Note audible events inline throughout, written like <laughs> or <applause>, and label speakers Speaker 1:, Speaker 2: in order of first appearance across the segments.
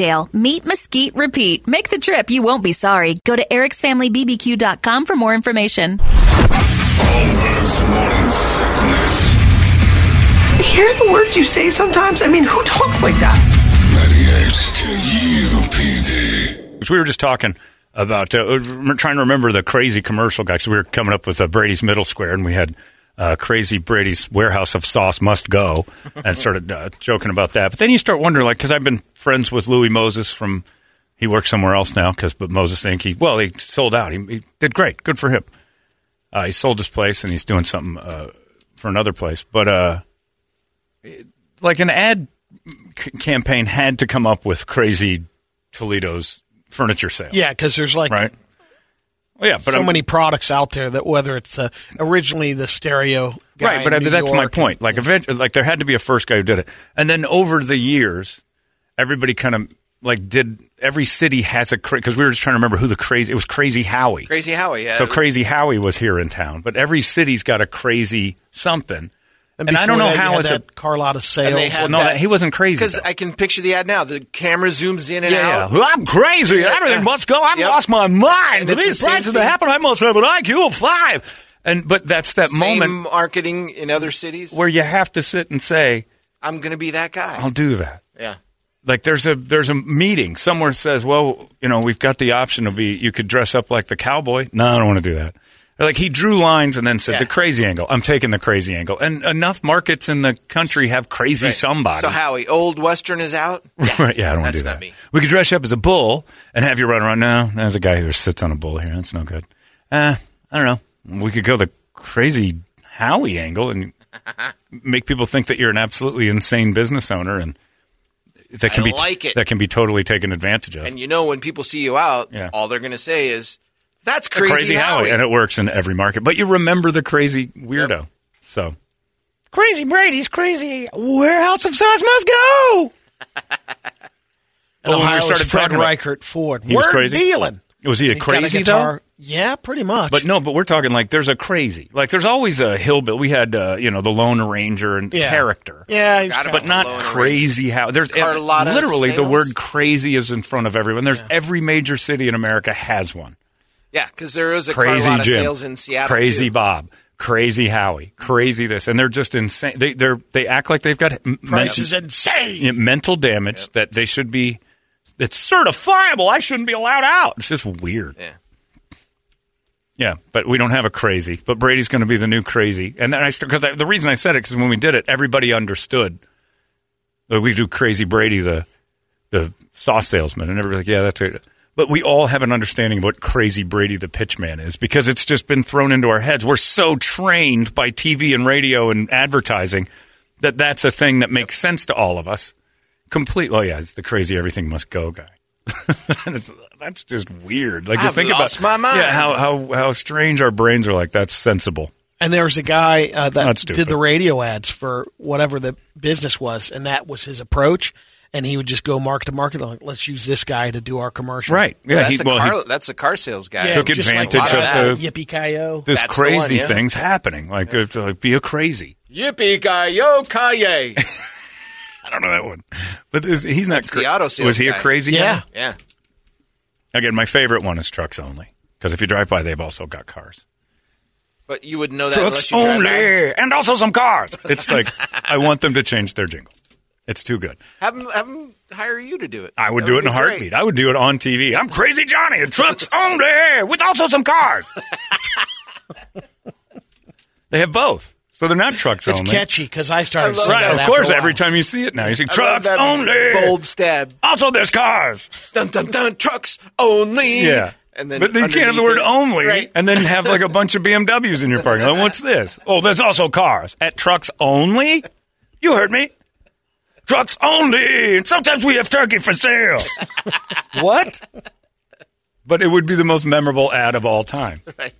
Speaker 1: Meat, mesquite, repeat. Make the trip. You won't be sorry. Go to ericsfamilybbq.com for more information.
Speaker 2: Holmberg's morning sickness.
Speaker 3: Hear the words you say sometimes? I mean, who talks like that?
Speaker 2: 98 KUPD.
Speaker 4: We were just talking about uh, trying to remember the crazy commercial guy because we were coming up with uh, Brady's Middle Square and we had uh, crazy Brady's Warehouse of Sauce must go and started uh, joking about that. But then you start wondering, like, because I've been friends with Louis Moses from he works somewhere else now because but Moses Inc. He well he sold out. He, he did great. Good for him. Uh, he sold his place and he's doing something uh, for another place. But uh, it- like an ad c- campaign had to come up with crazy Toledo's furniture sale.
Speaker 5: Yeah, because there's like
Speaker 4: Right. Well, yeah, but
Speaker 5: so
Speaker 4: I'm,
Speaker 5: many products out there that whether it's uh, originally the stereo guy
Speaker 4: right. But I mean,
Speaker 5: New
Speaker 4: that's my
Speaker 5: York
Speaker 4: point. Like, eventually, like there had to be a first guy who did it, and then over the years, everybody kind of like did. Every city has a because we were just trying to remember who the crazy. It was Crazy Howie.
Speaker 6: Crazy Howie, yeah.
Speaker 4: So Crazy Howie was here in town, but every city's got a crazy something.
Speaker 5: And,
Speaker 4: and I don't know
Speaker 5: that,
Speaker 4: how it's a
Speaker 5: Carlotta sales.
Speaker 4: no,
Speaker 6: that-
Speaker 4: he wasn't crazy.
Speaker 6: Because. I can picture the ad now. The camera zooms in and
Speaker 4: yeah, yeah.
Speaker 6: out.
Speaker 4: Well, I'm crazy. Everything must go. I've
Speaker 6: Yep.
Speaker 4: lost my mind.
Speaker 6: And
Speaker 4: These
Speaker 6: the
Speaker 4: prices that happen, I must have an IQ of five. And but that's that
Speaker 6: Same
Speaker 4: moment
Speaker 6: marketing in other cities.
Speaker 4: where you have to sit and say,
Speaker 6: I'm going to be that guy.
Speaker 4: "I'll do that."
Speaker 6: yeah.
Speaker 4: Like there's a there's a meeting. Somewhere says, "Well, you know, we've got the option of be you could dress up like the cowboy." No, I don't want to do that. Or Like he drew lines and then said
Speaker 6: Yeah.
Speaker 4: the crazy angle. I'm taking the crazy angle. And enough markets in the country have crazy
Speaker 6: Right.
Speaker 4: somebody.
Speaker 6: So Howie, old Western is out. <laughs>
Speaker 4: Right, yeah, I don't want to do that.
Speaker 6: me.
Speaker 4: We could dress you up as a bull and have you run around. No, there's a guy who sits on a bull here. That's no good. Uh, I don't know. We could go the crazy Howie angle and make people think that you're an absolutely insane business owner and that can
Speaker 6: I
Speaker 4: be
Speaker 6: like it.
Speaker 4: that can be totally taken advantage of.
Speaker 6: And you know, when people see you out,
Speaker 4: Yeah.
Speaker 6: all they're going to say is, "That's
Speaker 4: The
Speaker 6: crazy, Howie."
Speaker 4: and it works in every market. But you remember the crazy weirdo. So crazy Brady's crazy warehouse of sauce must go.
Speaker 5: and
Speaker 4: Well, when we
Speaker 5: Ohio
Speaker 4: started
Speaker 5: Fred
Speaker 4: talking about-
Speaker 5: Reichert Ford.
Speaker 4: He was
Speaker 5: We're
Speaker 4: crazy?
Speaker 5: dealing.
Speaker 4: Was he a
Speaker 5: He's got
Speaker 4: crazy though?
Speaker 5: guitar. Yeah, pretty much.
Speaker 4: But no, but we're talking like there's a crazy. Like there's always a hillbill. We had uh, you know the Lone Ranger and
Speaker 5: Yeah.
Speaker 4: character.
Speaker 5: yeah, he's
Speaker 6: Got
Speaker 5: got-
Speaker 6: him.
Speaker 4: But not
Speaker 6: Lone
Speaker 4: crazy how there's and
Speaker 6: Carlotta
Speaker 4: literally the word crazy is in front of everyone. There's every major city in America has one.
Speaker 6: Yeah, because there is a
Speaker 4: Crazy
Speaker 6: Carlotta
Speaker 4: Jim,
Speaker 6: sales in Seattle.
Speaker 4: crazy
Speaker 6: too.
Speaker 4: Bob, crazy Howie, crazy this, and they're just insane. They they're they act like they've got m-
Speaker 5: price
Speaker 4: men-
Speaker 5: insane.
Speaker 4: mental damage that they should be. It's certifiable. I shouldn't be allowed out. It's just weird.
Speaker 6: Yeah.
Speaker 4: Yeah, but we don't have a crazy. But Brady's going to be the new crazy. And then I because the reason I said it because when we did it, everybody understood. Like, we do crazy Brady, the the sauce salesman, and everybody's like, yeah, that's it. But we all have an understanding of what crazy Brady the pitchman is because it's just been thrown into our heads. We're so trained by TV and radio and advertising that that's a thing that makes sense to all of us. Complete. Oh yeah, it's the crazy everything must go guy. <laughs> That's just weird. Like you
Speaker 6: I've
Speaker 4: think about
Speaker 6: my mind.
Speaker 4: Yeah, how how how strange our brains are. Like that's sensible.
Speaker 5: And there was a guy uh, that did the radio ads for whatever the business was, and that was his approach. And he would just go market to market, like, let's use this guy to do our commercial.
Speaker 4: Right. Yeah.
Speaker 6: that's,
Speaker 4: he,
Speaker 6: a
Speaker 4: well,
Speaker 6: car,
Speaker 4: he,
Speaker 6: that's a car sales guy.
Speaker 5: Yeah,
Speaker 4: Took
Speaker 5: just
Speaker 4: advantage
Speaker 5: like,
Speaker 6: of
Speaker 4: the-
Speaker 5: yippee ki
Speaker 4: this
Speaker 6: That's the one,
Speaker 4: crazy
Speaker 6: yeah.
Speaker 4: things happening. Like, uh, be a crazy.
Speaker 6: Yippee ki yo kaye. <laughs>
Speaker 4: I don't know that one, but is, he's not.
Speaker 6: That's the auto sales
Speaker 4: Was he a crazy?
Speaker 5: Yeah.
Speaker 4: guy?
Speaker 6: yeah.
Speaker 4: Again, my favorite one is trucks only because if you drive by, they've also got cars.
Speaker 6: But you wouldn't know that
Speaker 4: Trucks
Speaker 6: unless you drive by.
Speaker 4: only, and also some cars. It's like I want them to change their jingle. It's too good.
Speaker 6: Have them, have them hire you to do it.
Speaker 4: I would
Speaker 6: That
Speaker 4: do it in a heartbeat.
Speaker 6: great.
Speaker 4: I would do it on TV. I'm Crazy Johnny and trucks <laughs> only with also some cars. they have both. So they're not trucks
Speaker 5: It's
Speaker 4: only.
Speaker 5: catchy because I started
Speaker 6: I love
Speaker 5: singing
Speaker 4: Right,
Speaker 5: that
Speaker 4: of
Speaker 5: after
Speaker 4: course.
Speaker 5: a while.
Speaker 4: Every time you see it now, you see
Speaker 6: I love
Speaker 4: trucks
Speaker 6: that
Speaker 4: only.
Speaker 6: Bold stab.
Speaker 4: Also, there's cars.
Speaker 6: Dun dun dun. Trucks only.
Speaker 4: Yeah.
Speaker 6: And then
Speaker 4: but then you can't have the word
Speaker 6: it-
Speaker 4: only
Speaker 6: Right.
Speaker 4: and then have like a bunch of BMWs in your parking lot. What's this? Oh, there's also cars. At trucks only? You heard me. Trucks only. And sometimes we have turkey for sale. <laughs> what? But it would be the most memorable ad of all time. <laughs>
Speaker 6: Right.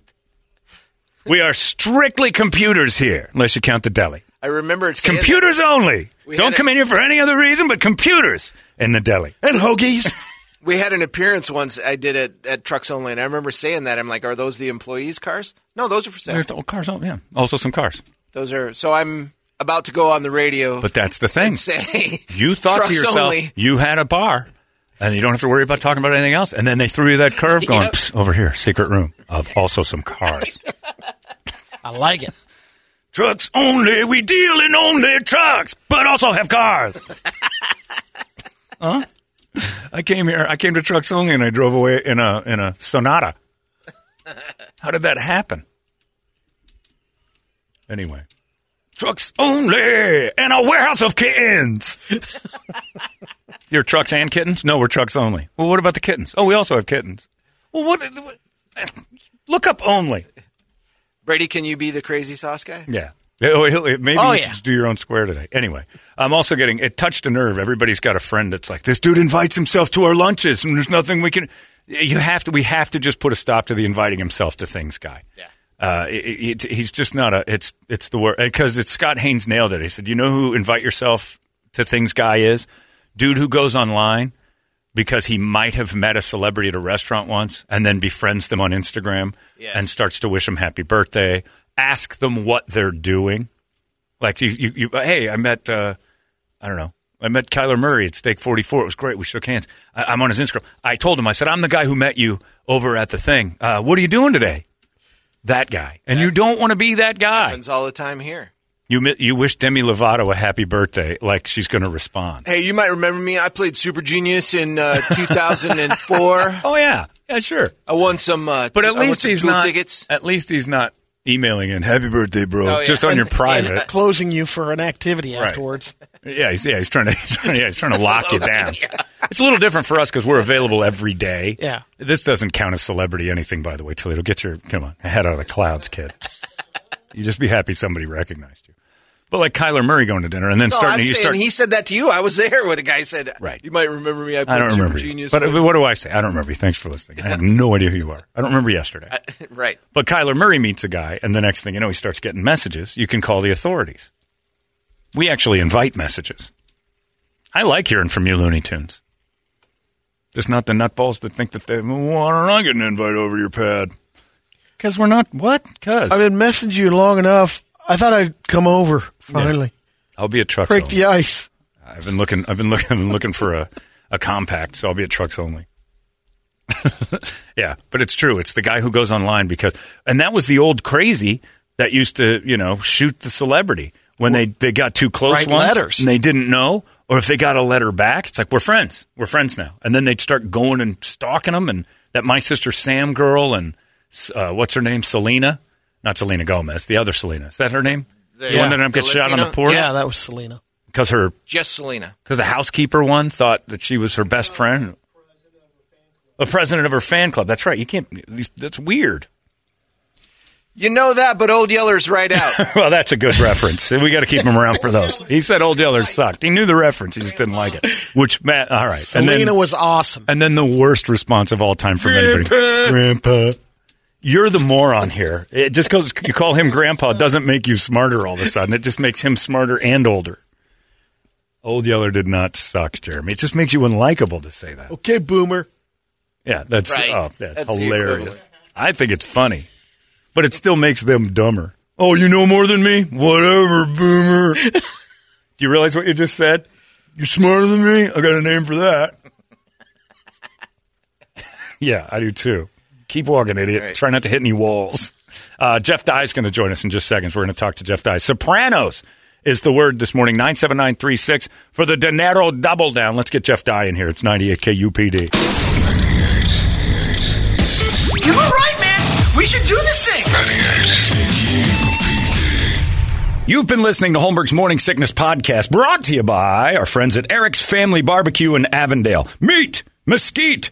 Speaker 4: We are strictly computers here, unless you count the deli.
Speaker 6: I remember saying that.
Speaker 4: Computers only.
Speaker 6: We
Speaker 4: Don't come
Speaker 6: it-
Speaker 4: in here for any other reason but computers in the deli.
Speaker 5: and hoagies. <laughs>
Speaker 6: We had an appearance once I did it at Trucks Only, and I remember saying that. I'm like, are those the employees' cars? No, those are for sale.
Speaker 4: There's all cars, on, yeah. Also some cars.
Speaker 6: Those are. So I'm about to go on the radio
Speaker 4: But that's the thing.
Speaker 6: and say
Speaker 4: You thought to yourself,
Speaker 6: only.
Speaker 4: you had a bar, and you don't have to worry about talking about anything else. And then they threw you that curve going,
Speaker 6: Yep.
Speaker 4: Over here, secret room of also some cars. <laughs>
Speaker 5: I like it.
Speaker 4: trucks only, we deal in only trucks, but also have cars. <laughs> huh? I came here, I came to trucks only, and I drove away in a in a Sonata. <laughs> How did that happen? Anyway. Trucks only and a warehouse of kittens. <laughs> Your trucks and kittens? No, we're trucks only. Well, what about the kittens? Oh, we also have kittens. Well, what? what look up only.
Speaker 6: Brady, can you be the crazy sauce guy?
Speaker 4: Yeah. Oh, Maybe
Speaker 5: Oh,
Speaker 4: you
Speaker 5: yeah.
Speaker 4: should just do your own square today. Anyway, I'm also getting it touched a nerve. Everybody's got a friend that's like, this dude invites himself to our lunches, and there's nothing we can. You have to. We have to just put a stop to the inviting himself to things guy.
Speaker 6: Yeah.
Speaker 4: Uh, it, it, he's just not a. It's it's the word because it's Scott Haynes nailed it. He said, "You know who invite yourself to things guy is? Dude who goes online because he might have met a celebrity at a restaurant once and then befriends them on Instagram
Speaker 6: Yes.
Speaker 4: and starts to wish them happy birthday. Ask them what they're doing. Like you, you, you hey, I met. Uh, I don't know. I met Kyler Murray at Steak 44. It was great. We shook hands. I, I'm on his Instagram. I told him, I said, I'm the guy who met you over at the thing. Uh, what are you doing today? That guy. And you don't want to be that guy.
Speaker 6: Happens all the time here.
Speaker 4: You, you wish Demi Lovato a happy birthday, like she's going to respond.
Speaker 6: Hey, you might remember me. I played Super Genius in uh, <laughs> 2004.
Speaker 4: Oh, yeah. Yeah, sure.
Speaker 6: I won some. Uh,
Speaker 4: But at
Speaker 6: won
Speaker 4: least he's not.
Speaker 6: tickets.
Speaker 4: At least he's not emailing in "Happy birthday, bro,"
Speaker 6: Oh, yeah.
Speaker 4: just on your
Speaker 6: And-
Speaker 4: private.
Speaker 5: Closing you for an activity
Speaker 4: Right.
Speaker 5: afterwards.
Speaker 4: Yeah, he's, yeah, he's trying to, <laughs> he's trying, yeah, he's trying to lock <laughs> you oh, down. It's a little different for us because we're available every day.
Speaker 5: Yeah.
Speaker 4: This doesn't count as celebrity anything, by the way, Toledo. Get your, come on, head out of the clouds, kid. <laughs> you just be happy somebody recognized you. But like Kyler Murray going to dinner and then
Speaker 6: No,
Speaker 4: starting
Speaker 6: I'm
Speaker 4: to, you
Speaker 6: saying
Speaker 4: start,
Speaker 6: he said that to you. I was there when the guy said,
Speaker 4: Right.
Speaker 6: You might remember me. I played
Speaker 4: I don't
Speaker 6: Super
Speaker 4: remember you.
Speaker 6: Genius.
Speaker 4: But
Speaker 6: with-"
Speaker 4: what do I say? I don't remember you. Thanks for listening. I have no idea who you are. I don't remember yesterday. <laughs>
Speaker 6: right.
Speaker 4: But Kyler Murray meets a guy, and the next thing you know, he starts getting messages. You can call the authorities. We actually invite messages. I like hearing from you, Looney Tunes. Just not the nutballs that think that they, well, why don't I get an invite over your pad? Because we're not, what? Because
Speaker 5: I've been messaging you long enough. I thought I'd come over finally.
Speaker 4: I'll be at Trucks
Speaker 5: Break
Speaker 4: Only.
Speaker 5: the ice.
Speaker 4: I've been looking, I've been looking, I've been looking for a, a compact, so I'll be at Trucks Only. <laughs> yeah, but it's true. It's the guy who goes online because, and that was the old crazy that used to, you know, shoot the celebrity when they, they got too close
Speaker 5: Write
Speaker 4: once
Speaker 5: letters.
Speaker 4: and they didn't know, or if they got a letter back, it's like we're friends, we're friends now, and then they'd start going and stalking them, and that my sister Sam girl and uh, what's her name, Selena, not Selena Gomez, the other Selena, is that her name? The
Speaker 6: Yeah.
Speaker 4: one that ended up get
Speaker 6: The
Speaker 4: shot on the porch
Speaker 5: Yeah, that was Selena.
Speaker 4: because her
Speaker 6: Just Selena.
Speaker 4: because the housekeeper one thought that she was her best friend. The president of her fan club. That's right. You can't. That's weird.
Speaker 6: You know that, but Old Yeller's right out. <laughs>
Speaker 4: Well, that's a good reference. We got to keep him around for those. He said Old Yeller sucked. He knew the reference. He just didn't like it. Which Matt. All right. And
Speaker 5: Selena
Speaker 4: then,
Speaker 5: was awesome.
Speaker 4: and then the worst response of all time from anybody. Grandpa. You're the moron here. It just because you call him grandpa doesn't make you smarter all of a sudden. It just makes him smarter and older. Old Yeller did not suck, Jeremy. It just makes you unlikable to say that.
Speaker 5: Okay, boomer.
Speaker 4: Yeah, that's
Speaker 6: Right.
Speaker 4: oh, that's,
Speaker 6: That's
Speaker 4: hilarious. I think it's funny, but it still makes them dumber. Oh, you know more than me? Whatever, boomer. <laughs> Do you realize what you just said? You're smarter than me. I got a name for that. <laughs> yeah, I do too. Keep walking, idiot.
Speaker 6: Right.
Speaker 4: Try not to hit any walls. Uh, Jeff Dye is going to join us in just seconds. We're going to talk to Jeff Dye. Sopranos is the word this morning. Nine seven nine three six for the Dinero double down. Let's get Jeff Dye in here. It's ninety eight KUPD.
Speaker 3: You were right, man. We should do this thing.
Speaker 4: You've been listening to Holmberg's Morning Sickness Podcast, brought to you by our friends at Eric's Family Barbecue in Avondale. Meat, mesquite,